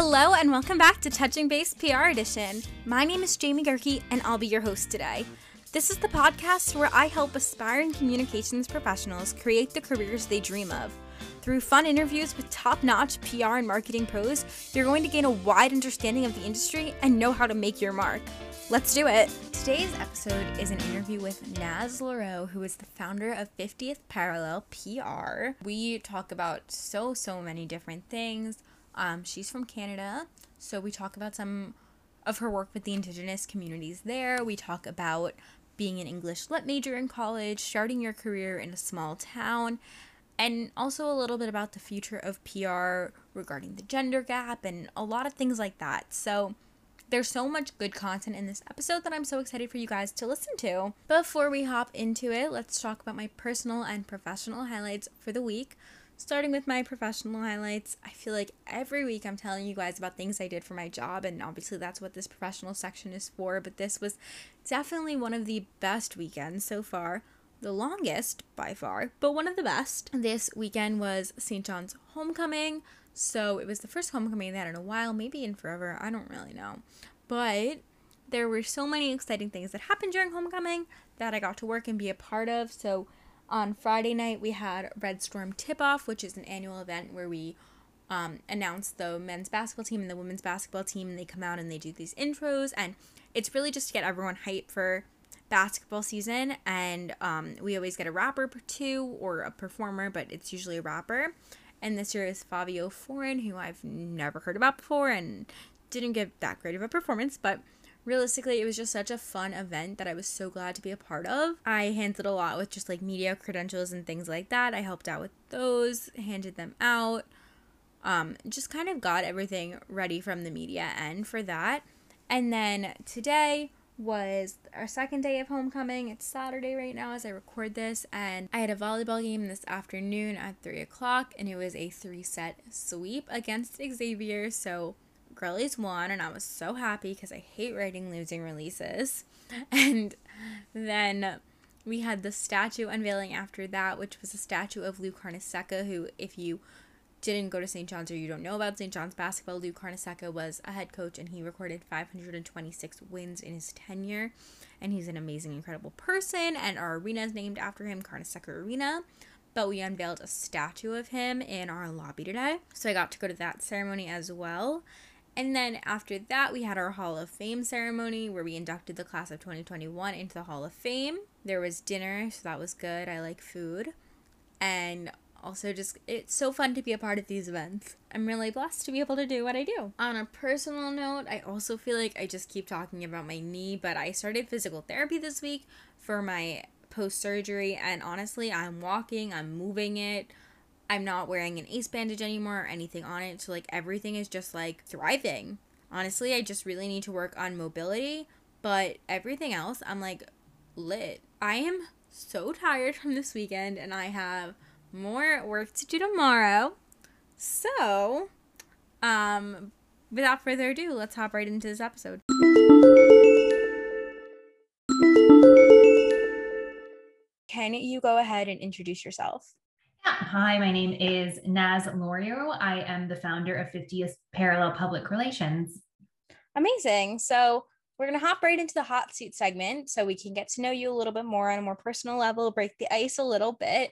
Hello and welcome back to Touching Base PR Edition. My name is Jamie Goerke and I'll be your host today. This is the podcast where I help aspiring communications professionals create the careers they dream of. Through fun interviews with top notch PR and marketing pros, you're going to gain a wide understanding of the industry and know how to make your mark. Let's do it. Today's episode is an interview with Naz Lauriault, who is the founder of 50th Parallel PR. We talk about so, so many different things. Um, she's from Canada, so we talk about some of her work with the Indigenous communities there. We talk about being an English lit major in college, starting your career in a small town, and also a little bit about the future of PR regarding the gender gap and a lot of things like that. So, there's so much good content in this episode that I'm so excited for you guys to listen to. Before we hop into it, let's talk about my personal and professional highlights for the week. Starting with my professional highlights, I feel like every week I'm telling you guys about things I did for my job, and obviously that's what this professional section is for. But this was definitely one of the best weekends so far. The longest by far, but one of the best. This weekend was St. John's homecoming. So it was the first homecoming they had in a while, maybe in forever. I don't really know. But there were so many exciting things that happened during homecoming that I got to work and be a part of. So on Friday night, we had Red Storm Tip Off, which is an annual event where we um, announce the men's basketball team and the women's basketball team, and they come out and they do these intros. And it's really just to get everyone hyped for basketball season. And um, we always get a rapper too, or a performer, but it's usually a rapper and this year is Fivio Foreign, who I've never heard about before and didn't give that great of a performance, but realistically, it was just such a fun event that I was so glad to be a part of. I handled a lot with just like media credentials and things like that. I helped out with those, handed them out, um, just kind of got everything ready from the media end for that. And then today, was our second day of homecoming. It's Saturday right now as I record this, and I had a volleyball game this afternoon at 3 o'clock, and it was a three set sweep against Xavier. So, girlies won, and I was so happy because I hate writing losing releases. And then we had the statue unveiling after that, which was a statue of Lou Carnesecca, who, if you didn't go to St. John's or you don't know about St. John's basketball, Lou Carnesecca was a head coach and he recorded 526 wins in his tenure. And he's an amazing, incredible person. And our arena is named after him, Carnesecca Arena. But we unveiled a statue of him in our lobby today. So I got to go to that ceremony as well. And then after that, we had our Hall of Fame ceremony where we inducted the class of 2021 into the Hall of Fame. There was dinner, so that was good. I like food. And also just it's so fun to be a part of these events. I'm really blessed to be able to do what I do. On a personal note, I also feel like I just keep talking about my knee, but I started physical therapy this week for my post surgery and honestly, I'm walking, I'm moving it. I'm not wearing an ace bandage anymore or anything on it, so like everything is just like thriving. Honestly, I just really need to work on mobility, but everything else I'm like lit. I am so tired from this weekend and I have more work to do tomorrow. So, um, without further ado, let's hop right into this episode. Can you go ahead and introduce yourself? Hi, my name is Naz Lauriault. I am the founder of 50th Parallel Public Relations. Amazing. So, we're going to hop right into the hot seat segment so we can get to know you a little bit more on a more personal level, break the ice a little bit.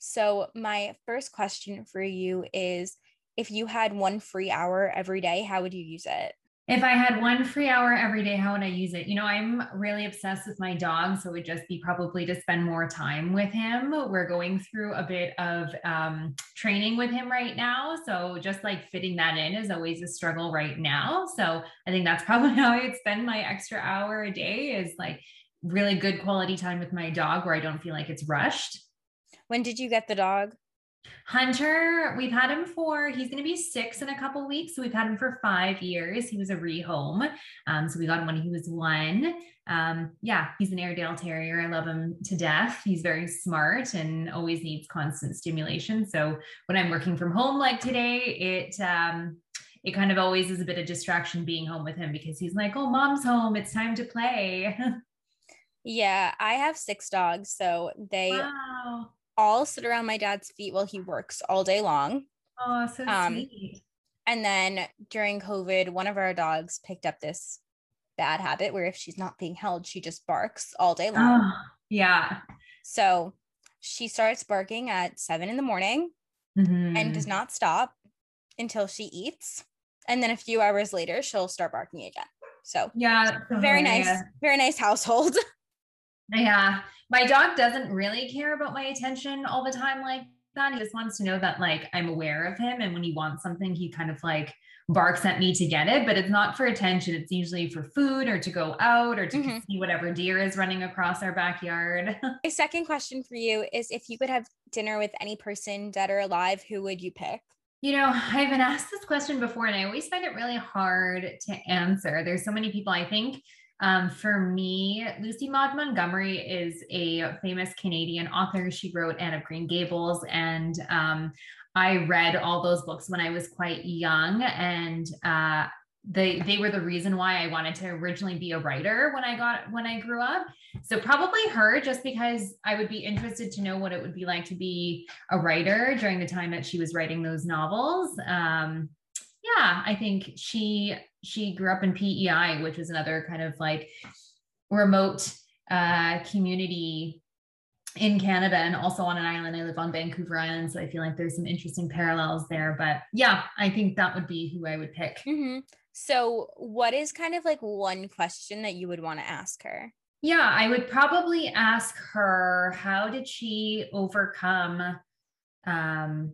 So, my first question for you is if you had one free hour every day, how would you use it? If I had one free hour every day, how would I use it? You know, I'm really obsessed with my dog. So it would just be probably to spend more time with him. We're going through a bit of um, training with him right now. So just like fitting that in is always a struggle right now. So I think that's probably how I'd spend my extra hour a day is like really good quality time with my dog where I don't feel like it's rushed. When did you get the dog? Hunter, we've had him for, he's going to be six in a couple weeks. So we've had him for five years. He was a rehome. Um, so we got him when he was one. Um, yeah, he's an Airedale Terrier. I love him to death. He's very smart and always needs constant stimulation. So when I'm working from home like today, it, um, it kind of always is a bit of distraction being home with him because he's like, oh, mom's home. It's time to play. yeah, I have six dogs. So they wow all sit around my dad's feet while he works all day long. Oh, so um, sweet. And then during COVID, one of our dogs picked up this bad habit where if she's not being held, she just barks all day long. Oh, yeah. So she starts barking at seven in the morning mm-hmm. and does not stop until she eats. And then a few hours later, she'll start barking again. So yeah, very nice, very nice household. yeah. My dog doesn't really care about my attention all the time like that. He just wants to know that like I'm aware of him. And when he wants something, he kind of like barks at me to get it, but it's not for attention. It's usually for food or to go out or to mm-hmm. see whatever deer is running across our backyard. My second question for you is if you could have dinner with any person dead or alive, who would you pick? You know, I've been asked this question before and I always find it really hard to answer. There's so many people I think um, for me, Lucy Maud Montgomery is a famous Canadian author. She wrote Anne of Green Gables, and um, I read all those books when I was quite young, and uh, they they were the reason why I wanted to originally be a writer when I got when I grew up. So probably her, just because I would be interested to know what it would be like to be a writer during the time that she was writing those novels. Um, yeah, I think she she grew up in PEI, which was another kind of like remote uh, community in Canada and also on an island. I live on Vancouver Island, so I feel like there's some interesting parallels there. But yeah, I think that would be who I would pick. Mm-hmm. So, what is kind of like one question that you would want to ask her? Yeah, I would probably ask her how did she overcome um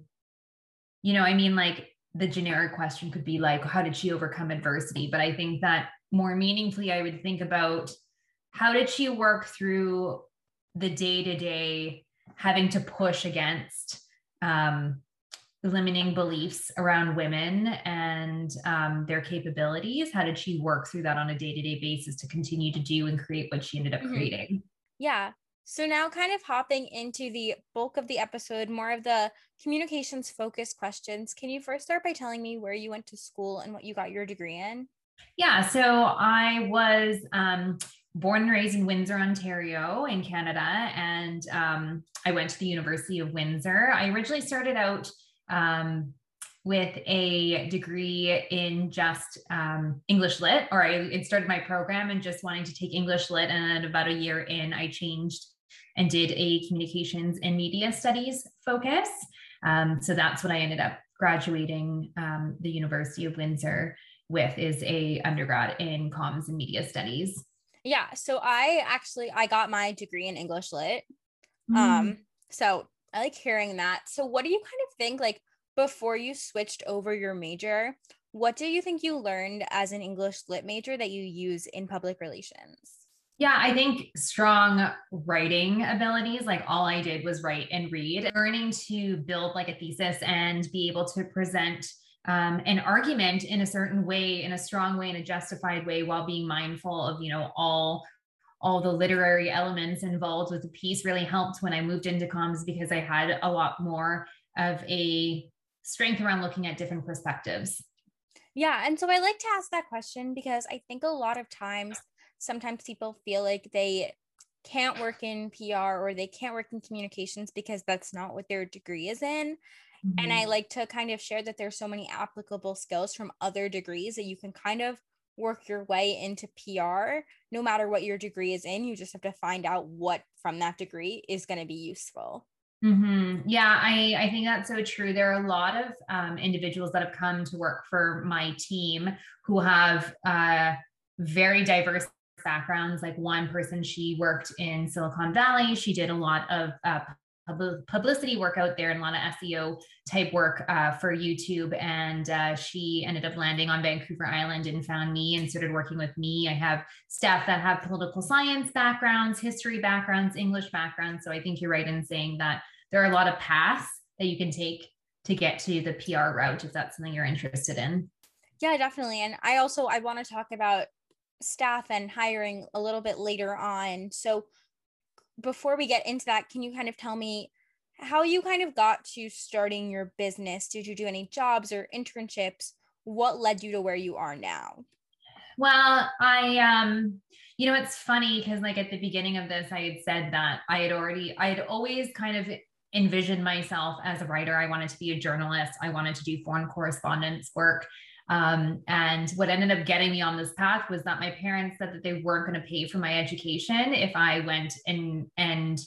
you know, I mean like the generic question could be like how did she overcome adversity, but I think that more meaningfully I would think about how did she work through the day to day having to push against um, limiting beliefs around women and um, their capabilities. How did she work through that on a day to day basis to continue to do and create what she ended up mm-hmm. creating? Yeah. So now, kind of hopping into the bulk of the episode, more of the communications focused questions. Can you first start by telling me where you went to school and what you got your degree in? Yeah, so I was um, born and raised in Windsor, Ontario, in Canada, and um, I went to the University of Windsor. I originally started out um, with a degree in just um, English Lit, or I started my program and just wanting to take English Lit. And about a year in, I changed and did a communications and media studies focus. Um, so that's what I ended up graduating um, the University of Windsor with is a undergrad in comms and media studies. Yeah. So I actually I got my degree in English lit. Mm. Um, so I like hearing that. So what do you kind of think like before you switched over your major? What do you think you learned as an English lit major that you use in public relations? Yeah, I think strong writing abilities. Like all I did was write and read, learning to build like a thesis and be able to present um, an argument in a certain way, in a strong way, in a justified way, while being mindful of you know all all the literary elements involved with the piece really helped when I moved into comms because I had a lot more of a strength around looking at different perspectives. Yeah. And so I like to ask that question because I think a lot of times, sometimes people feel like they can't work in PR or they can't work in communications because that's not what their degree is in. Mm-hmm. And I mm-hmm. like to kind of share that there's so many applicable skills from other degrees that you can kind of work your way into PR no matter what your degree is in. You just have to find out what from that degree is going to be useful. Mm-hmm. Yeah, I, I think that's so true. There are a lot of um, individuals that have come to work for my team who have uh, very diverse backgrounds. Like one person, she worked in Silicon Valley. She did a lot of uh, publicity work out there and a lot of SEO type work uh, for YouTube. And uh, she ended up landing on Vancouver Island and found me and started working with me. I have staff that have political science backgrounds, history backgrounds, English backgrounds. So I think you're right in saying that there are a lot of paths that you can take to get to the PR route if that's something you're interested in. Yeah, definitely. And I also I want to talk about staff and hiring a little bit later on. So before we get into that, can you kind of tell me how you kind of got to starting your business? Did you do any jobs or internships? What led you to where you are now? Well, I um you know it's funny because like at the beginning of this I had said that I had already I had always kind of envisioned myself as a writer. I wanted to be a journalist. I wanted to do foreign correspondence work. Um, and what ended up getting me on this path was that my parents said that they weren't going to pay for my education if I went and and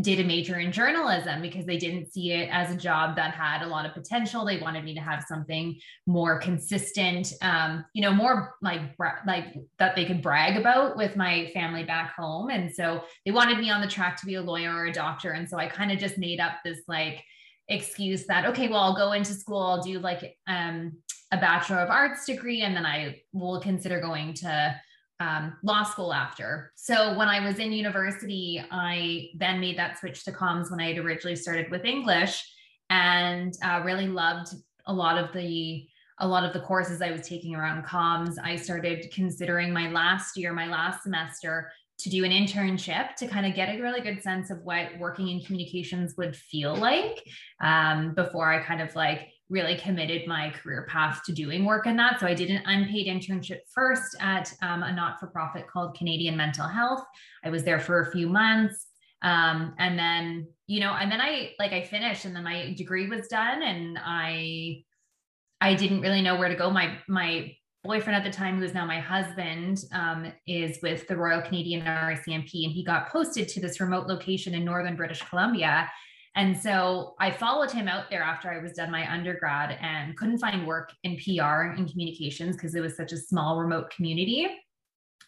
did a major in journalism because they didn't see it as a job that had a lot of potential. They wanted me to have something more consistent, um, you know, more like like that they could brag about with my family back home. And so they wanted me on the track to be a lawyer or a doctor. And so I kind of just made up this like excuse that okay, well, I'll go into school, I'll do like um, a bachelor of arts degree, and then I will consider going to um, law school after. So when I was in university, I then made that switch to comms when I had originally started with English and uh, really loved a lot of the a lot of the courses I was taking around comms. I started considering my last year, my last semester to do an internship to kind of get a really good sense of what working in communications would feel like um, before I kind of like really committed my career path to doing work in that. So I did an unpaid internship first at um, a not for profit called Canadian Mental Health. I was there for a few months. Um, and then, you know, and then I like I finished and then my degree was done and I I didn't really know where to go. My my boyfriend at the time, who is now my husband, um, is with the Royal Canadian RCMP, and he got posted to this remote location in northern British Columbia. And so I followed him out there after I was done my undergrad and couldn't find work in PR and communications because it was such a small remote community.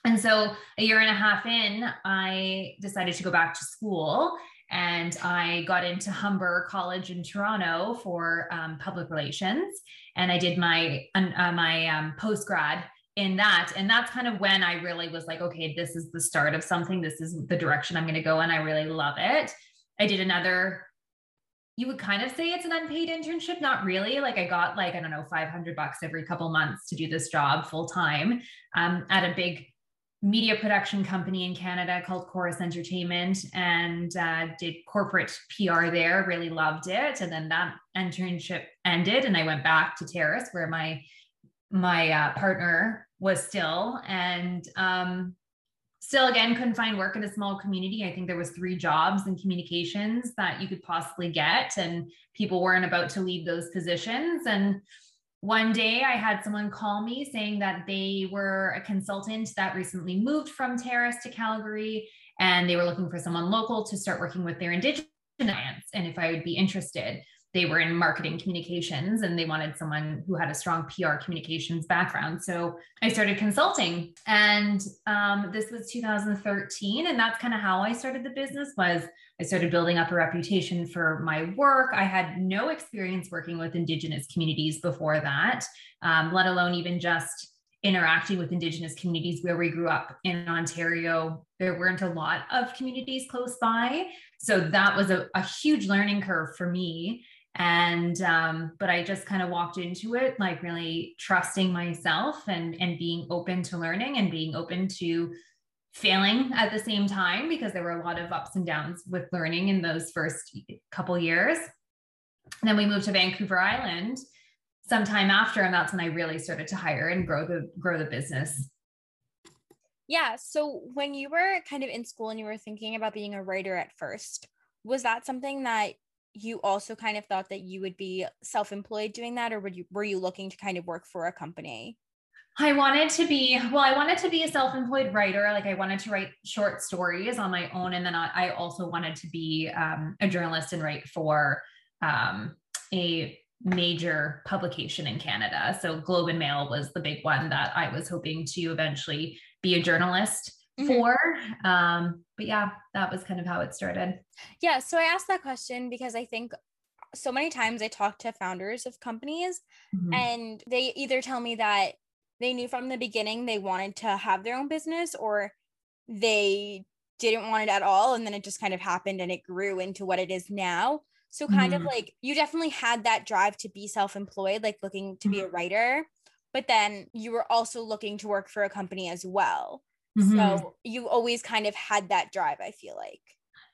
And so a year and a half in, I decided to go back to school and I got into Humber College in Toronto for um, public relations. And I did my uh, my um, post grad in that. And that's kind of when i really was like okay this is the start of something. This is the direction i'm going to go and i really love it. I did another you would kind of say it's an unpaid internship not really. Like i got like i don't know 500 bucks every couple months to do this job full time um, at a big media production company in canada called Corus entertainment and uh, did corporate pr there really loved it. And then that internship ended and i went back to terrace where my my uh, partner was still. And um, still again couldn't find work in a small community. I think there was three jobs in communications that you could possibly get and people weren't about to leave those positions. And one day i had someone call me saying that they were a consultant that recently moved from terrace to calgary and they were looking for someone local to start working with their indigenous clients and if i would be interested they were in marketing communications and they wanted someone who had a strong PR communications background. So I started consulting and um, this was 2013. And that's kind of how I started the business was I started building up a reputation for my work. I had no experience working with Indigenous communities before that, um, let alone even just interacting with Indigenous communities where we grew up in Ontario. There weren't a lot of communities close by. So that was a, a huge learning curve for me and um, but i just kind of walked into it like really trusting myself and and being open to learning and being open to failing at the same time because there were a lot of ups and downs with learning in those first couple years. And then we moved to vancouver island sometime after and that's when i really started to hire and grow the grow the business. Yeah so when you were kind of in school and you were thinking about being a writer at first was that something that you also kind of thought that you would be self-employed doing that or would you were you looking to kind of work for a company I wanted to be, well, I wanted to be a self employed writer. Like, I wanted to write short stories on my own. And then I also wanted to be um, a journalist and write for um, a major publication in Canada. So, Globe and Mail was the big one that I was hoping to eventually be a journalist mm-hmm. for. Um, but yeah, that was kind of how it started. Yeah. So I asked that question because I think so many times I talk to founders of companies mm-hmm. and they either tell me that they knew from the beginning they wanted to have their own business or they didn't want it at all and then it just kind of happened and it grew into what it is now so kind mm-hmm. of like you definitely had that drive to be self-employed like looking to mm-hmm. be a writer but then you were also looking to work for a company as well Mm-hmm. So you always kind of had that drive, I feel like.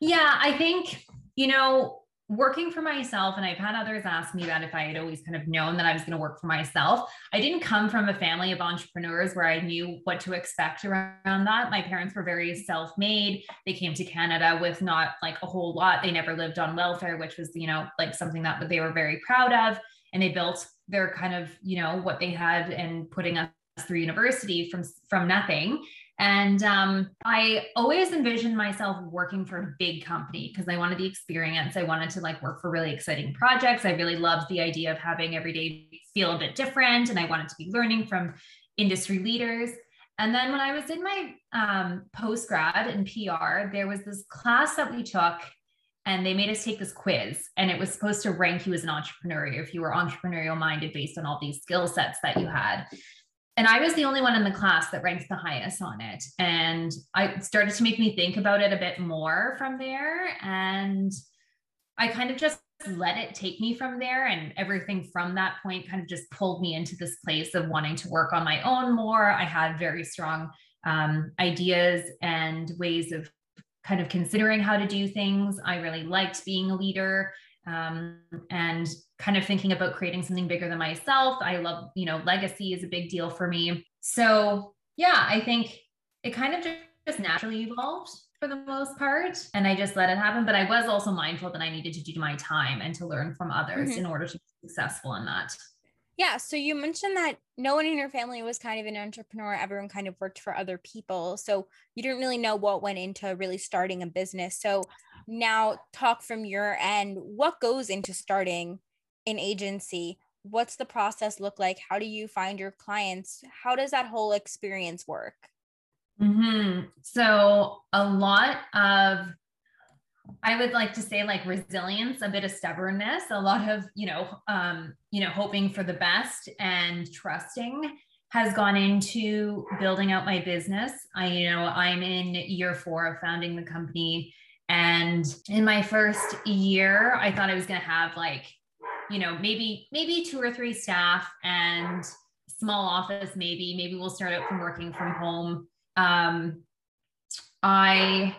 Yeah, I think, you know, working for myself, and I've had others ask me that if I had always kind of known that I was going to work for myself. I didn't come from a family of entrepreneurs where I knew what to expect around that. My parents were very self made. They came to Canada with not like a whole lot. They never lived on welfare, which was, you know, like something that they were very proud of. And they built their kind of, you know, what they had and putting us through university from from nothing and um, I always envisioned myself working for a big company because I wanted the experience. I wanted to like work for really exciting projects. I really loved the idea of having every day feel a bit different. And I wanted to be learning from industry leaders. And then when I was in my um, post grad in PR, there was this class that we took and they made us take this quiz and it was supposed to rank you as an entrepreneur if you were entrepreneurial minded based on all these skill sets that you had and I was the only one in the class that ranked the highest on it. And I started to make me think about it a bit more from there. And I kind of just let it take me from there. And everything from that point kind of just pulled me into this place of wanting to work on my own more. I had very strong um, ideas and ways of kind of considering how to do things. I really liked being a leader um, and kind of thinking about creating something bigger than myself. I love, you know, legacy is a big deal for me. So, yeah, I think it kind of just naturally evolved for the most part. And I just let it happen. But I was also mindful that I needed to do my time and to learn from others mm-hmm. in order to be successful in that. Yeah. So you mentioned that no one in your family was kind of an entrepreneur. Everyone kind of worked for other people. So you didn't really know what went into really starting a business. So now talk from your end. What goes into starting an agency? What's the process look like? How do you find your clients? How does that whole experience work? Mm-hmm. So a lot of I would like to say like resilience, a bit of stubbornness, a lot of, you know, um, you know, hoping for the best and trusting has gone into building out my business. I, you know, I'm in year four of founding the company. And in my first year, I thought I was going to have like, you know, maybe, maybe two or three staff and small office, maybe, maybe we'll start out from working from home. Um, I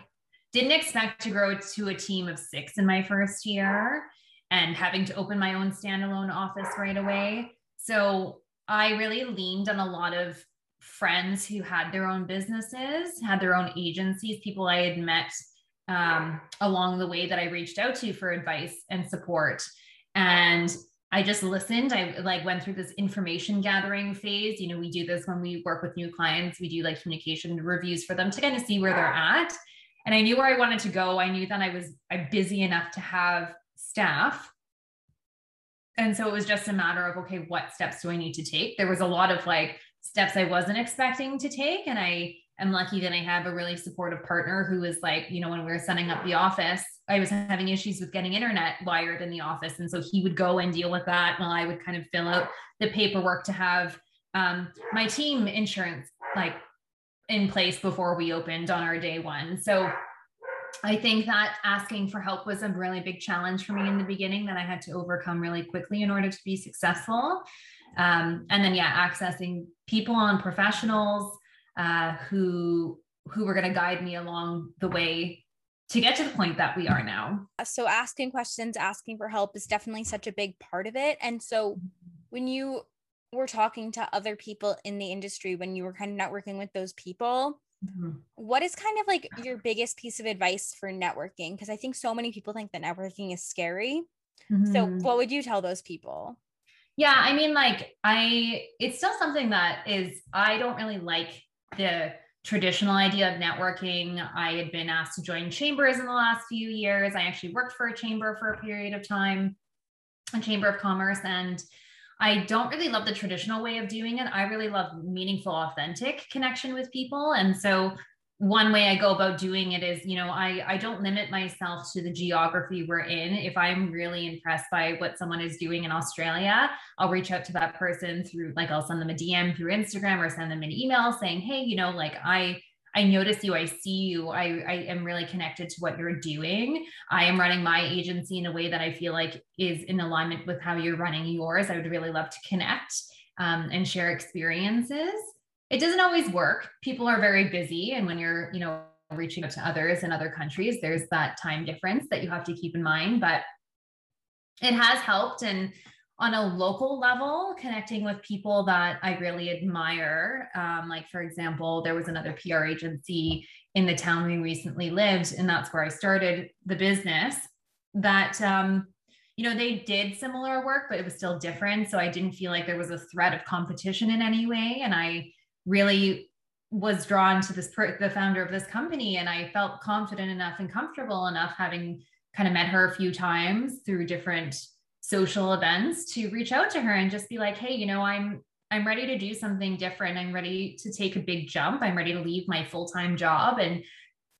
didn't expect to grow to a team of six in my first year and having to open my own standalone office right away. So I really leaned on a lot of friends who had their own businesses, had their own agencies, people I had met um, along the way that I reached out to for advice and support. And I just listened. I like went through this information gathering phase. You know, we do this when we work with new clients. We do like communication reviews for them to kind of see where they're at. And I knew where I wanted to go. I knew that I was I'm busy enough to have staff. And so it was just a matter of okay, what steps do I need to take? There was a lot of like steps I wasn't expecting to take. And I I'm lucky that I have a really supportive partner who is like, you know, when we were setting up the office, I was having issues with getting internet wired in the office. And so he would go and deal with that while I would kind of fill out the paperwork to have um, my team insurance like in place before we opened on our day one. So I think that asking for help was a really big challenge for me in the beginning that I had to overcome really quickly in order to be successful. Um, and then, yeah, accessing people and professionals uh, who who were going to guide me along the way to get to the point that we are now. So asking questions, asking for help is definitely such a big part of it. And so when you were talking to other people in the industry, when you were kind of networking with those people, mm-hmm. what is kind of like your biggest piece of advice for networking? Because I think so many people think that networking is scary. Mm-hmm. So what would you tell those people? Yeah, I mean, like, I, it's still something that is, I don't really like the traditional idea of networking. I had been asked to join chambers in the last few years. I actually worked for a chamber for a period of time, a chamber of commerce, and I don't really love the traditional way of doing it. I really love meaningful, authentic connection with people. And so one way I go about doing it is, you know, I, I don't limit myself to the geography we're in. If I'm really impressed by what someone is doing in Australia, I'll reach out to that person through, like, I'll send them a DM through Instagram or send them an email saying, hey, you know, like, I, I notice you, I see you, I, I am really connected to what you're doing. I am running my agency in a way that I feel like is in alignment with how you're running yours. I would really love to connect um, and share experiences it doesn't always work. People are very busy. And when you're, you know, reaching out to others in other countries, there's that time difference that you have to keep in mind. But it has helped and on a local level connecting with people that i really admire um, like for example there was another pr agency in the town we recently lived and that's where i started the business that um, you know they did similar work but it was still different so i didn't feel like there was a threat of competition in any way and i really was drawn to this per- the founder of this company. And i felt confident enough and comfortable enough having kind of met her a few times through different social events to reach out to her and just be like hey you know i'm i'm ready to do something different. I'm ready to take a big jump. I'm ready to leave my full-time job and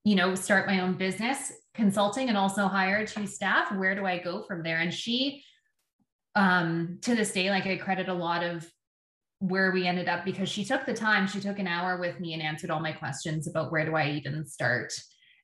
you know start my own business consulting and also hire two staff. Where do i go from there? And she um to this day like i credit a lot of where we ended up because she took the time she took an hour with me and answered all my questions about where do i even start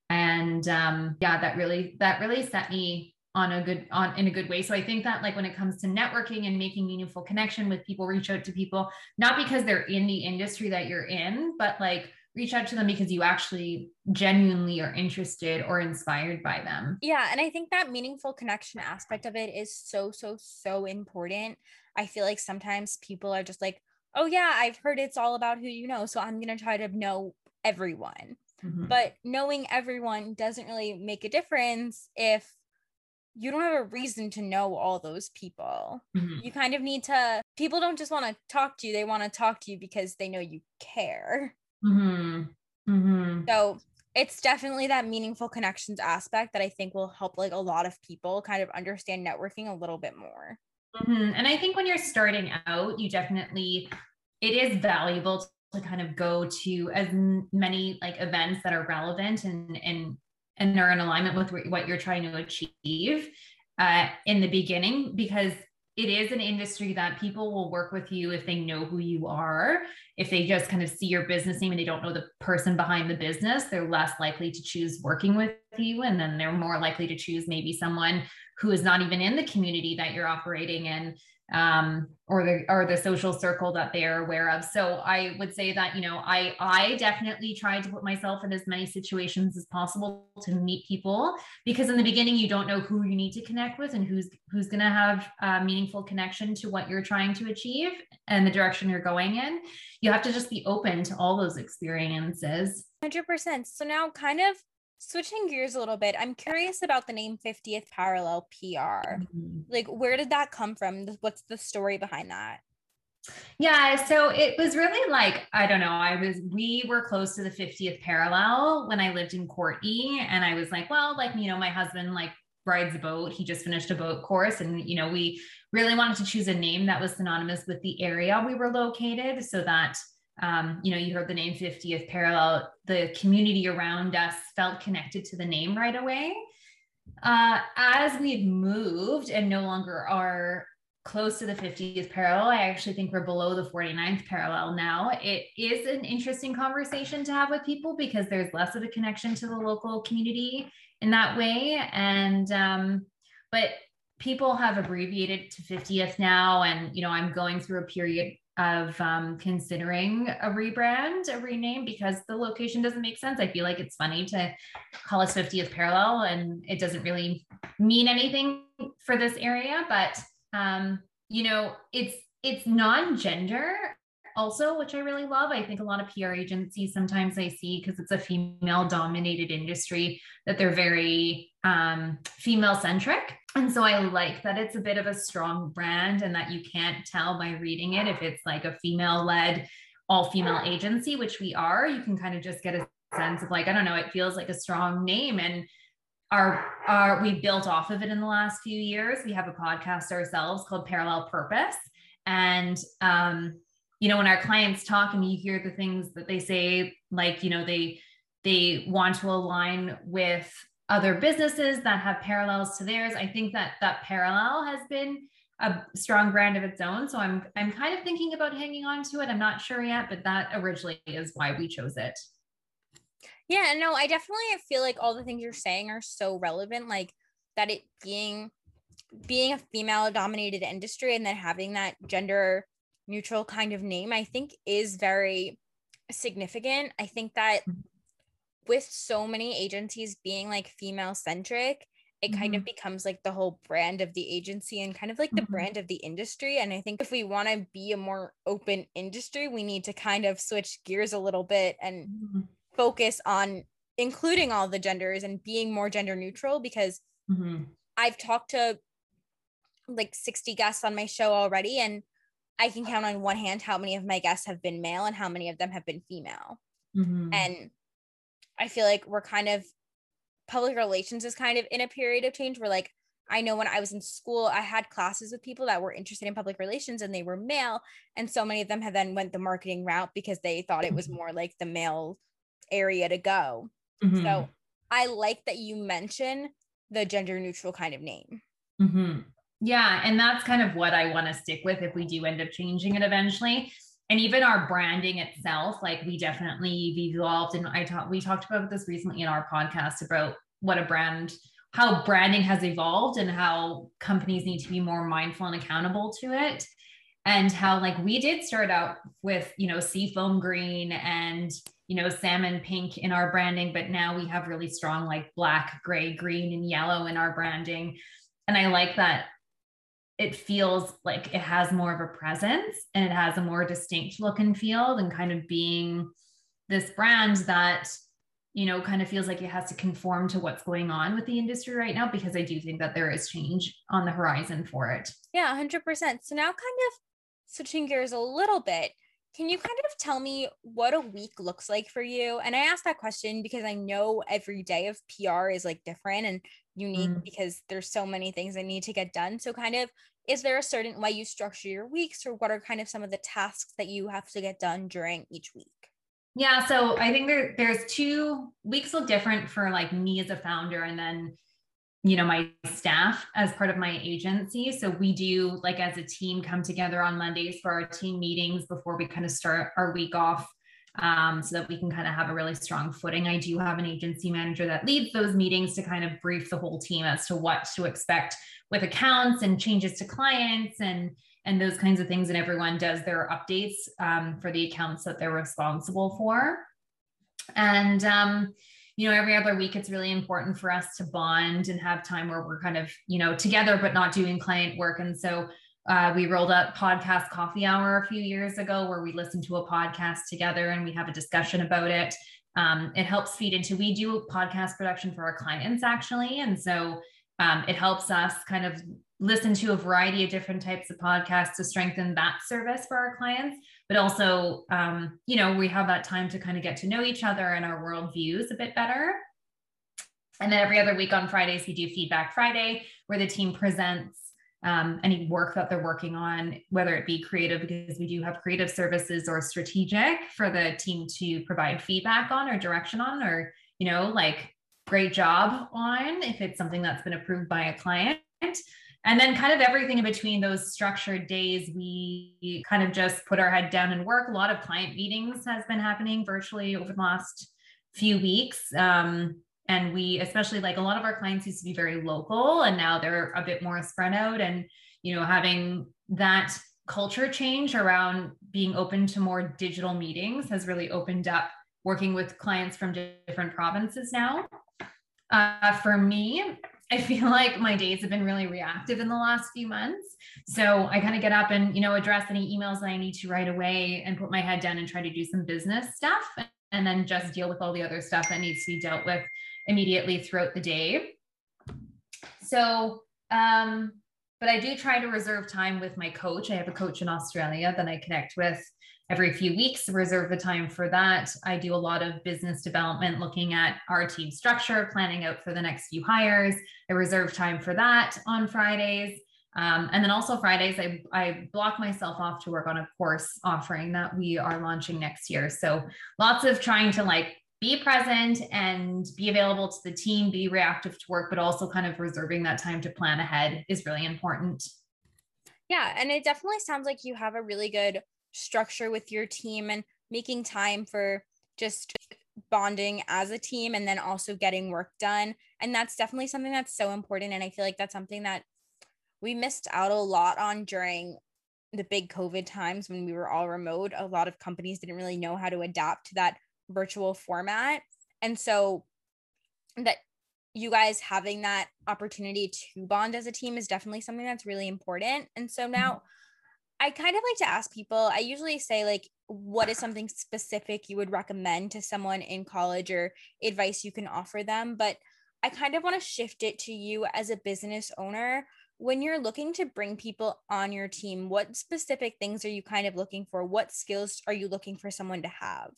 and um yeah that really that really set me on a good on in a good way so i think that like when it comes to networking and making meaningful connection with people reach out to people not because they're in the industry that you're in but like reach out to them because you actually genuinely are interested or inspired by them. Yeah. And I think that meaningful connection aspect of it is so, so, so important. I feel like sometimes people are just like, oh, yeah, I've heard it's all about who you know. So I'm going to try to know everyone. Mm-hmm. But knowing everyone doesn't really make a difference if you don't have a reason to know all those people. Mm-hmm. You kind of need to, people don't just want to talk to you, they want to talk to you because they know you care. Mm-hmm. Mm-hmm. So it's definitely that meaningful connections aspect that I think will help like a lot of people kind of understand networking a little bit more. Mm-hmm. And I think when you're starting out, you definitely, it is valuable to kind of go to as many like events that are relevant and, and, and are in alignment with what you're trying to achieve uh, in the beginning because it is an industry that people will work with you if they know who you are. If they just kind of see your business name and they don't know the person behind the business, they're less likely to choose working with you. And then they're more likely to choose maybe someone who is not even in the community that you're operating in um, or the or the social circle that they are aware of. So I would say that you know I I definitely try to put myself in as many situations as possible to meet people because in the beginning you don't know who you need to connect with and who's who's going to have a meaningful connection to what you're trying to achieve and the direction you're going in. You have to just be open to all those experiences. 100%. So now kind of Switching gears a little bit, I'm curious about the name 50th Parallel PR. Mm-hmm. Like, where did that come from? What's the story behind that? Yeah, so it was really like, I don't know, I was, we were close to the 50th parallel when I lived in Courtenay. And I was like, well, like, you know, my husband like rides a boat. He just finished a boat course. And, you know, we really wanted to choose a name that was synonymous with the area we were located so that um, you know, you heard the name 50th Parallel, the community around us felt connected to the name right away. Uh, as we've moved and no longer are close to the 50th parallel, I actually think we're below the 49th parallel now. It is an interesting conversation to have with people because there's less of a connection to the local community in that way. And, um, but people have abbreviated to 50th now. And, you know, I'm going through a period of um, considering a rebrand, a rename, because the location doesn't make sense. I feel like it's funny to call us 50th parallel and it doesn't really mean anything for this area, but um, you know, it's it's non-gender also, which I really love. I think a lot of PR agencies sometimes I see because it's a female dominated industry that they're very um, female centric. And so I like that it's a bit of a strong brand and that you can't tell by reading it if it's like a female led, all female agency, which we are. You can kind of just get a sense of like, I don't know, it feels like a strong name. And our, our we built off of it in the last few years. We have a podcast ourselves called Parallel Purpose. And um, you know when our clients talk and you hear the things that they say like you know they they want to align with other businesses that have parallels to theirs i think that that parallel has been a strong brand of its own so i'm i'm kind of thinking about hanging on to it i'm not sure yet but that originally is why we chose it yeah no i definitely feel like all the things you're saying are so relevant like that it being being a female dominated industry and then having that gender neutral kind of name, I think is very significant. I think that mm-hmm. With so many agencies being like female centric it kind mm-hmm. of becomes like the whole brand of the agency and kind of like the mm-hmm. brand of the industry. And I think if we want to be a more open industry, we need to kind of switch gears a little bit and mm-hmm. focus on including all the genders and being more gender neutral because mm-hmm. I've talked to like 60 guests on my show already and I can count on one hand how many of my guests have been male and how many of them have been female. Mm-hmm. And I feel like we're kind of public relations is kind of in a period of change where like I know when I was in school, I had classes with people that were interested in public relations and they were male. And so many of them have then went the marketing route because they thought it was mm-hmm. more like the male area to go. Mm-hmm. So I like that you mention the gender neutral kind of name. Mm-hmm. Yeah. And that's kind of what I want to stick with if we do end up changing it eventually. And even our branding itself, like we definitely evolved. And I talked, we talked about this recently in our podcast about what a brand, how branding has evolved and how companies need to be more mindful and accountable to it. And how like we did start out with, you know, seafoam green and you know, salmon pink in our branding, but now we have really strong like black, gray, green, and yellow in our branding. And I like that it feels like it has more of a presence and it has a more distinct look and feel than kind of being this brand that you know kind of feels like it has to conform to what's going on with the industry right now because i do think that there is change on the horizon for it. Yeah 100% so now kind of switching gears a little bit can you kind of tell me what a week looks like for you? And I asked that question because I know every day of PR is like different and unique mm. because there's so many things that need to get done. So kind of is there a certain way you structure your weeks or what are kind of some of the tasks that you have to get done during each week? Yeah, so I think there, there's two weeks look different for like me as a founder and then you know my staff as part of my agency. So we do like as a team come together on mondays for our team meetings before we kind of start our week off um, so that we can kind of have a really strong footing. I do have an agency manager that leads those meetings to kind of brief the whole team as to what to expect with accounts and changes to clients and and those kinds of things and everyone does their updates um, for the accounts that they're responsible for. And um, you know, every other week, it's really important for us to bond and have time where we're kind of, you know, together, but not doing client work. And so uh, we rolled up podcast coffee hour a few years ago where we listen to a podcast together and we have a discussion about it. Um, it helps feed into, we do podcast production for our clients actually. And so um, it helps us kind of listen to a variety of different types of podcasts to strengthen that service for our clients but also um, you know we have that time to kind of get to know each other and our worldviews a bit better. And then every other week on fridays we do feedback friday where the team presents um, any work that they're working on whether it be creative because we do have creative services or strategic for the team to provide feedback on or direction on or you know like great job on if it's something that's been approved by a client and then kind of everything in between those structured days we kind of just put our head down and work. A lot of client meetings has been happening virtually over the last few weeks. Um, and we especially like a lot of our clients used to be very local and now they're a bit more spread out and you know having that culture change around being open to more digital meetings has really opened up working with clients from different provinces now. Uh, for me I feel like my days have been really reactive in the last few months. So I kind of get up and, you know, address any emails that I need to right away and put my head down and try to do some business stuff and then just deal with all the other stuff that needs to be dealt with immediately throughout the day. So, um, but I do try to reserve time with my coach. I have a coach in Australia that I connect with every few weeks, reserve the time for that. I do a lot of business development, looking at our team structure, planning out for the next few hires. I reserve time for that on Fridays. Um, and then also Fridays, I, I block myself off to work on a course offering that we are launching next year. So lots of trying to like be present and be available to the team, be reactive to work, but also kind of reserving that time to plan ahead is really important. Yeah. And it definitely sounds like you have a really good structure with your team and making time for just bonding as a team and then also getting work done. And that's definitely something that's so important. And I feel like that's something that we missed out a lot on during the big COVID times when we were all remote. A lot of companies didn't really know how to adapt to that virtual format. And so that you guys having that opportunity to bond as a team is definitely something that's really important. And so now mm-hmm. I kind of like to ask people, I usually say, like, what is something specific you would recommend to someone in college or advice you can offer them? But I kind of want to shift it to you as a business owner. When you're looking to bring people on your team, what specific things are you kind of looking for? What skills are you looking for someone to have?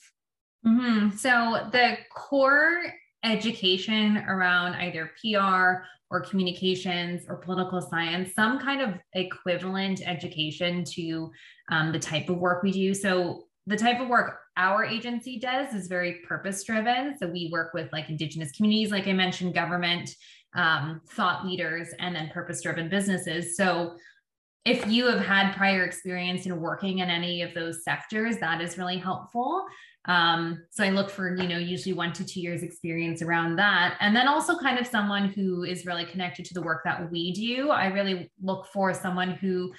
Mm-hmm. So, the core education around either PR or communications or political science, some kind of equivalent education to um, the type of work we do. So, the type of work our agency does is very purpose driven. So, we work with like Indigenous communities, like I mentioned, government, um, thought leaders, and then purpose driven businesses. So, if you have had prior experience in working in any of those sectors, that is really helpful. Um, so I look for, you know, usually one to two years experience around that. And then also kind of someone who is really connected to the work that we do. I really look for someone who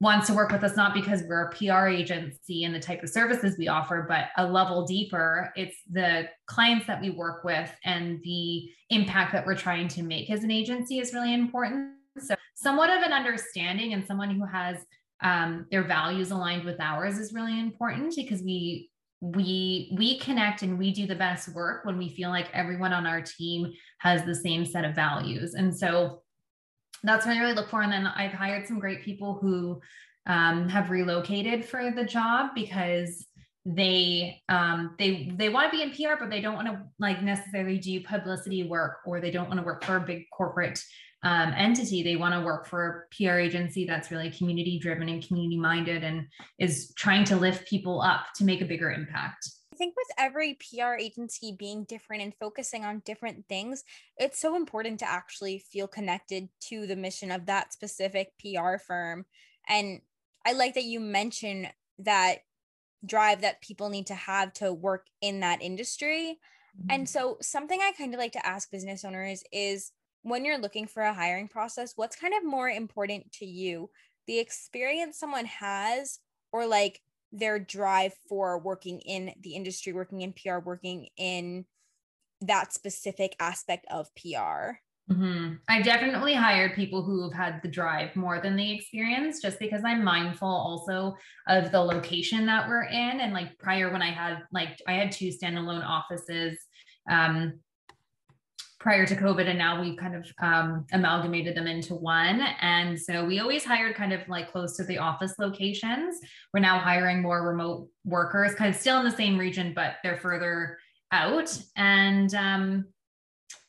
wants to work with us, not because we're a PR agency and the type of services we offer, but a level deeper. It's the clients that we work with and the impact that we're trying to make as an agency is really important. So somewhat of an understanding and someone who has um, their values aligned with ours is really important because we we we connect and we do the best work when we feel like everyone on our team has the same set of values. And so that's what i really look for. And then i've hired some great people who um, have relocated for the job because they um, they they want to be in pr but they don't want to like necessarily do publicity work or they don't want to work for a big corporate um, entity. They want to work for a PR agency that's really community driven and community minded and is trying to lift people up to make a bigger impact. I think with every PR agency being different and focusing on different things, it's so important to actually feel connected to the mission of that specific PR firm. And I like that you mention that drive that people need to have to work in that industry. Mm-hmm. And so, something I kind of like to ask business owners is when you're looking for a hiring process, what's kind of more important to you? The experience someone has or like their drive for working in the industry, working in PR, working in that specific aspect of PR? Mm-hmm. I definitely hired people who have had the drive more than the experience, just because I'm mindful also of the location that we're in. And like prior, when I had like I had two standalone offices, um, prior to COVID, and now we've kind of um, amalgamated them into one. And so we always hired kind of like close to the office locations. We're now hiring more remote workers, kind of still in the same region, but they're further out. And um,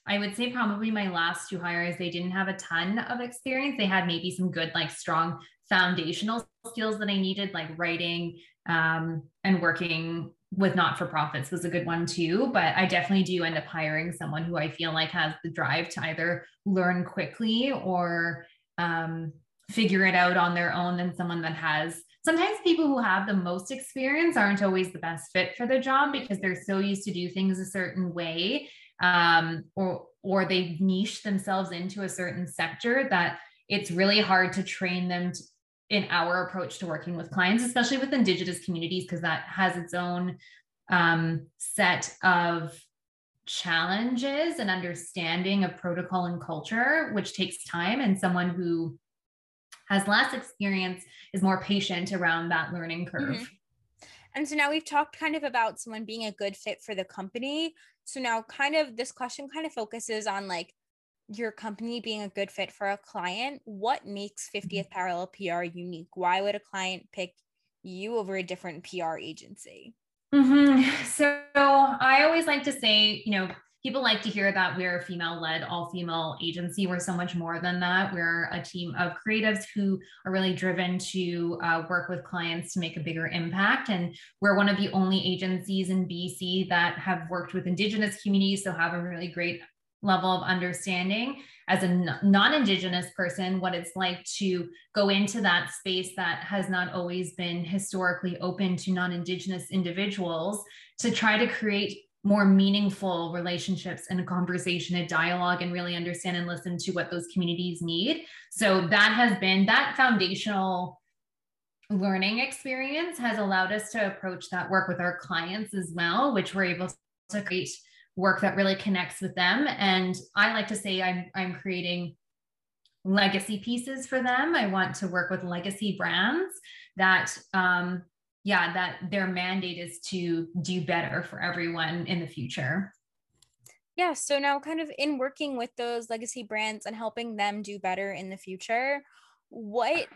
I would say probably my last two hires, they didn't have a ton of experience. They had maybe some good, like strong foundational skills that I needed, like writing um, and working with not for profits was a good one too. But I definitely do end up hiring someone who I feel like has the drive to either learn quickly or um, figure it out on their own than someone that has. Sometimes people who have the most experience aren't always the best fit for the job because they're so used to do things a certain way um, or or they niche themselves into a certain sector that it's really hard to train them to, in our approach to working with clients, especially with Indigenous communities, because that has its own um, set of challenges and understanding of protocol and culture, which takes time. And someone who has less experience is more patient around that learning curve. Mm-hmm. And so now we've talked kind of about someone being a good fit for the company. So now, kind of, this question kind of focuses on like your company being a good fit for a client, what makes 50th mm-hmm. Parallel PR unique? Why would a client pick you over a different PR agency? Mm-hmm. So I always like to say, you know, people like to hear that we're a female led, all female agency. We're so much more than that. We're a team of creatives who are really driven to uh, work with clients to make a bigger impact. And we're one of the only agencies in BC that have worked with Indigenous communities, so have a really great level of understanding as a non-indigenous person what it's like to go into that space that has not always been historically open to non-indigenous individuals to try to create more meaningful relationships and a conversation a dialogue and really understand and listen to what those communities need. So that has been that foundational learning experience has allowed us to approach that work with our clients as well which we're able to create work that really connects with them. And I like to say I'm I'm creating legacy pieces for them. I want to work with legacy brands that um yeah, that their mandate is to do better for everyone in the future. Yeah. So now, kind of in working with those legacy brands and helping them do better in the future, what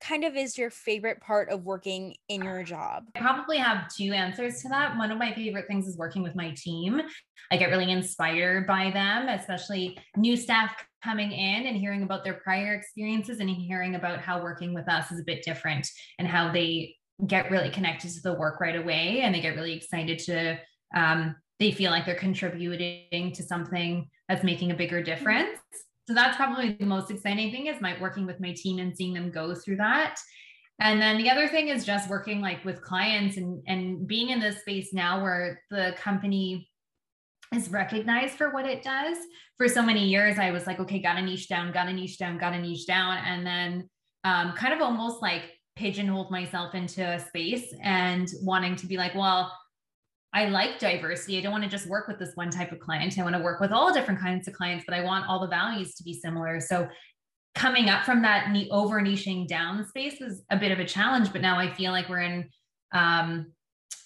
kind of is your favorite part of working in your job? I probably have two answers to that. One of my favorite things is working with my team. I get really inspired by them, especially new staff coming in and hearing about their prior experiences and hearing about how working with us is a bit different and how they get really connected to the work right away and they get really excited to um, they feel like they're contributing to something that's making a bigger difference so that's probably the most exciting thing is my working with my team and seeing them go through that. And then the other thing is just working like with clients and and being in this space now where the company is recognized for what it does. For so many years i was like okay got a niche down got a niche down got a niche down. And then um, kind of almost like pigeonholed myself into a space and wanting to be like well I like diversity. I don't want to just work with this one type of client. I want to work with all different kinds of clients, but I want all the values to be similar. So coming up from that over niching down space was a bit of a challenge, but now I feel like we're in um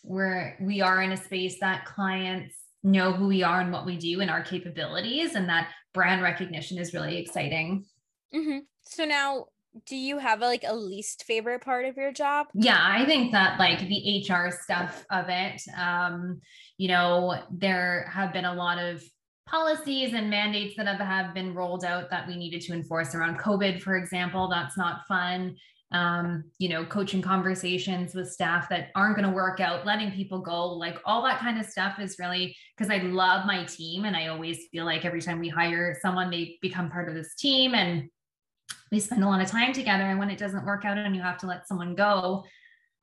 we're we are in a space that clients know who we are and what we do and our capabilities and that brand recognition is really exciting. Mm-hmm. So now do you have a, like a least favorite part of your job? Yeah, I think that like the HR stuff of it, um, you know, there have been a lot of policies and mandates that have, have been rolled out that we needed to enforce around COVID, for example. That's not fun. Um, you know, coaching conversations with staff that aren't going to work out, letting people go, like all that kind of stuff is really because I love my team. And I always feel like every time we hire someone, they become part of this team. And we spend a lot of time together and when it doesn't work out and you have to let someone go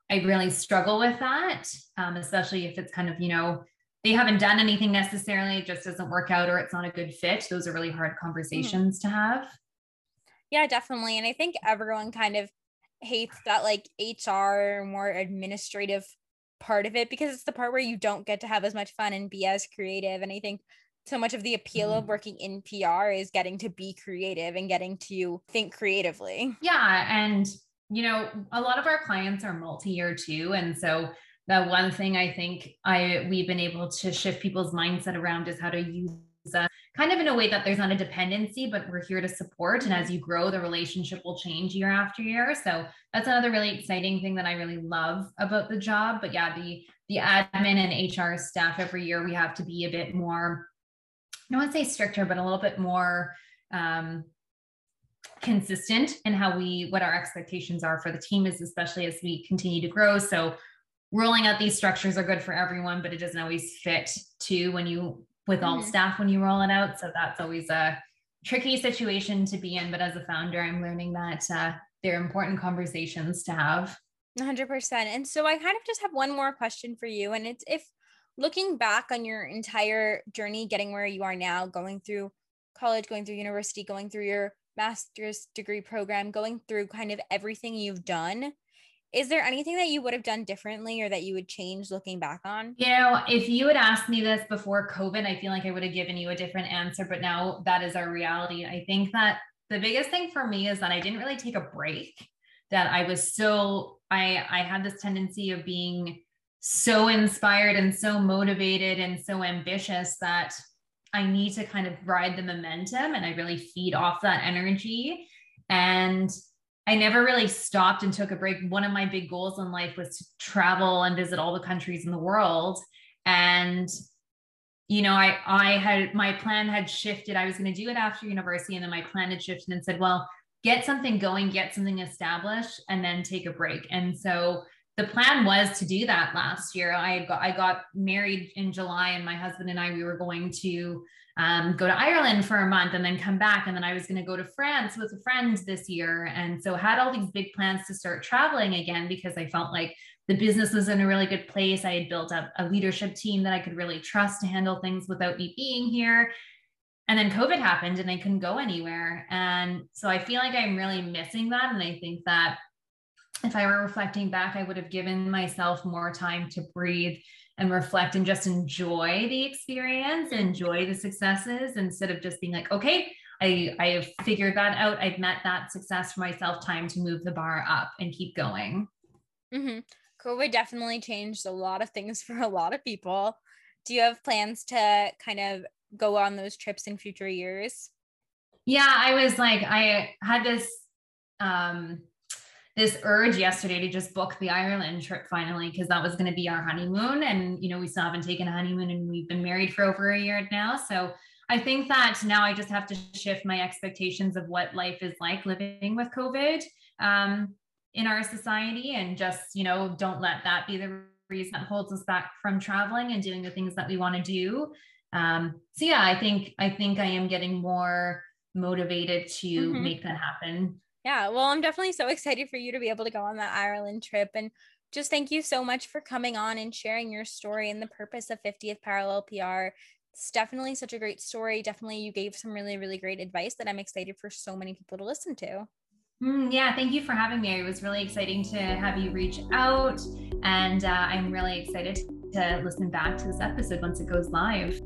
i really struggle with that um, especially if it's kind of you know they haven't done anything necessarily it just doesn't work out or it's not a good fit those are really hard mm-hmm. conversations mm-hmm. to have yeah definitely and i think everyone kind of hates that like hr more administrative part of it because it's the part where you don't get to have as much fun and be as creative and i think so much of the appeal of mm-hmm. working in PR is getting to be creative and getting to think creatively. Yeah. And, you know, a lot of our clients are multi year too. And so, the one thing I think I we've been able to shift people's mindset around is how to use uh, kind of in a way that there's not a dependency, but we're here to support. And as you grow, the relationship will change year after year. So that's another really exciting thing that I really love about the job. But yeah, the the admin and HR staff every year we have to be a bit more I to say stricter, but a little bit more um, consistent in how we what our expectations are for the team is especially as we continue to grow. So rolling out these structures are good for everyone but it doesn't always fit to when you with all mm-hmm. staff when you roll it out. So that's always a tricky situation to be in but as a founder i'm learning that uh, they're important conversations to have. 100% and so i kind of just have one more question for you and it's if looking back on your entire journey getting where you are now going through college going through university going through your master's degree program going through kind of everything you've done is there anything that you would have done differently or that you would change looking back on? You know, if you had asked me this before COVID, I feel like I would have given you a different answer, but now that is our reality. I think that the biggest thing for me is that I didn't really take a break, that I was so I I had this tendency of being so inspired and so motivated and so ambitious that I need to kind of ride the momentum and I really feed off that energy. And I never really stopped and took a break. One of my big goals in life was to travel and visit all the countries in the world. And you know, I I had my plan had shifted. I was going to do it after university, and then my plan had shifted and said, well, get something going, get something established, and then take a break. And so the plan was to do that last year. I got I got married in July, and my husband and I we were going to um, go to Ireland for a month and then come back, and then I was going to go to France with a friend this year, and so had all these big plans to start traveling again because I felt like the business was in a really good place. I had built up a leadership team that I could really trust to handle things without me being here. And then COVID happened and I couldn't go anywhere. And so I feel like I'm really missing that. And I think that if I were reflecting back, I would have given myself more time to breathe and reflect and just enjoy the experience, enjoy the successes instead of just being like, okay, I, I have figured that out. I've met that success for myself. Time to move the bar up and keep going. Mm-hmm. COVID definitely changed a lot of things for a lot of people. Do you have plans to kind of go on those trips in future years? Yeah, I was like, I had this um this urge yesterday to just book the Ireland trip finally because that was going to be our honeymoon and you know we still haven't taken a honeymoon and we've been married for over a year now so I think that now I just have to shift my expectations of what life is like living with COVID um, in our society and just, you know, don't let that be the reason that holds us back from traveling and doing the things that we want to do. Um, so yeah, I think I think I am getting more motivated to mm-hmm. make that happen. Yeah, well, I'm definitely so excited for you to be able to go on that Ireland trip and just thank you so much for coming on and sharing your story and the purpose of 50th Parallel PR it's definitely such a great story. Definitely, you gave some really, really great advice that I'm excited for so many people to listen to. Mm, yeah, thank you for having me. It was really exciting to have you reach out, and uh, I'm really excited to listen back to this episode once it goes live.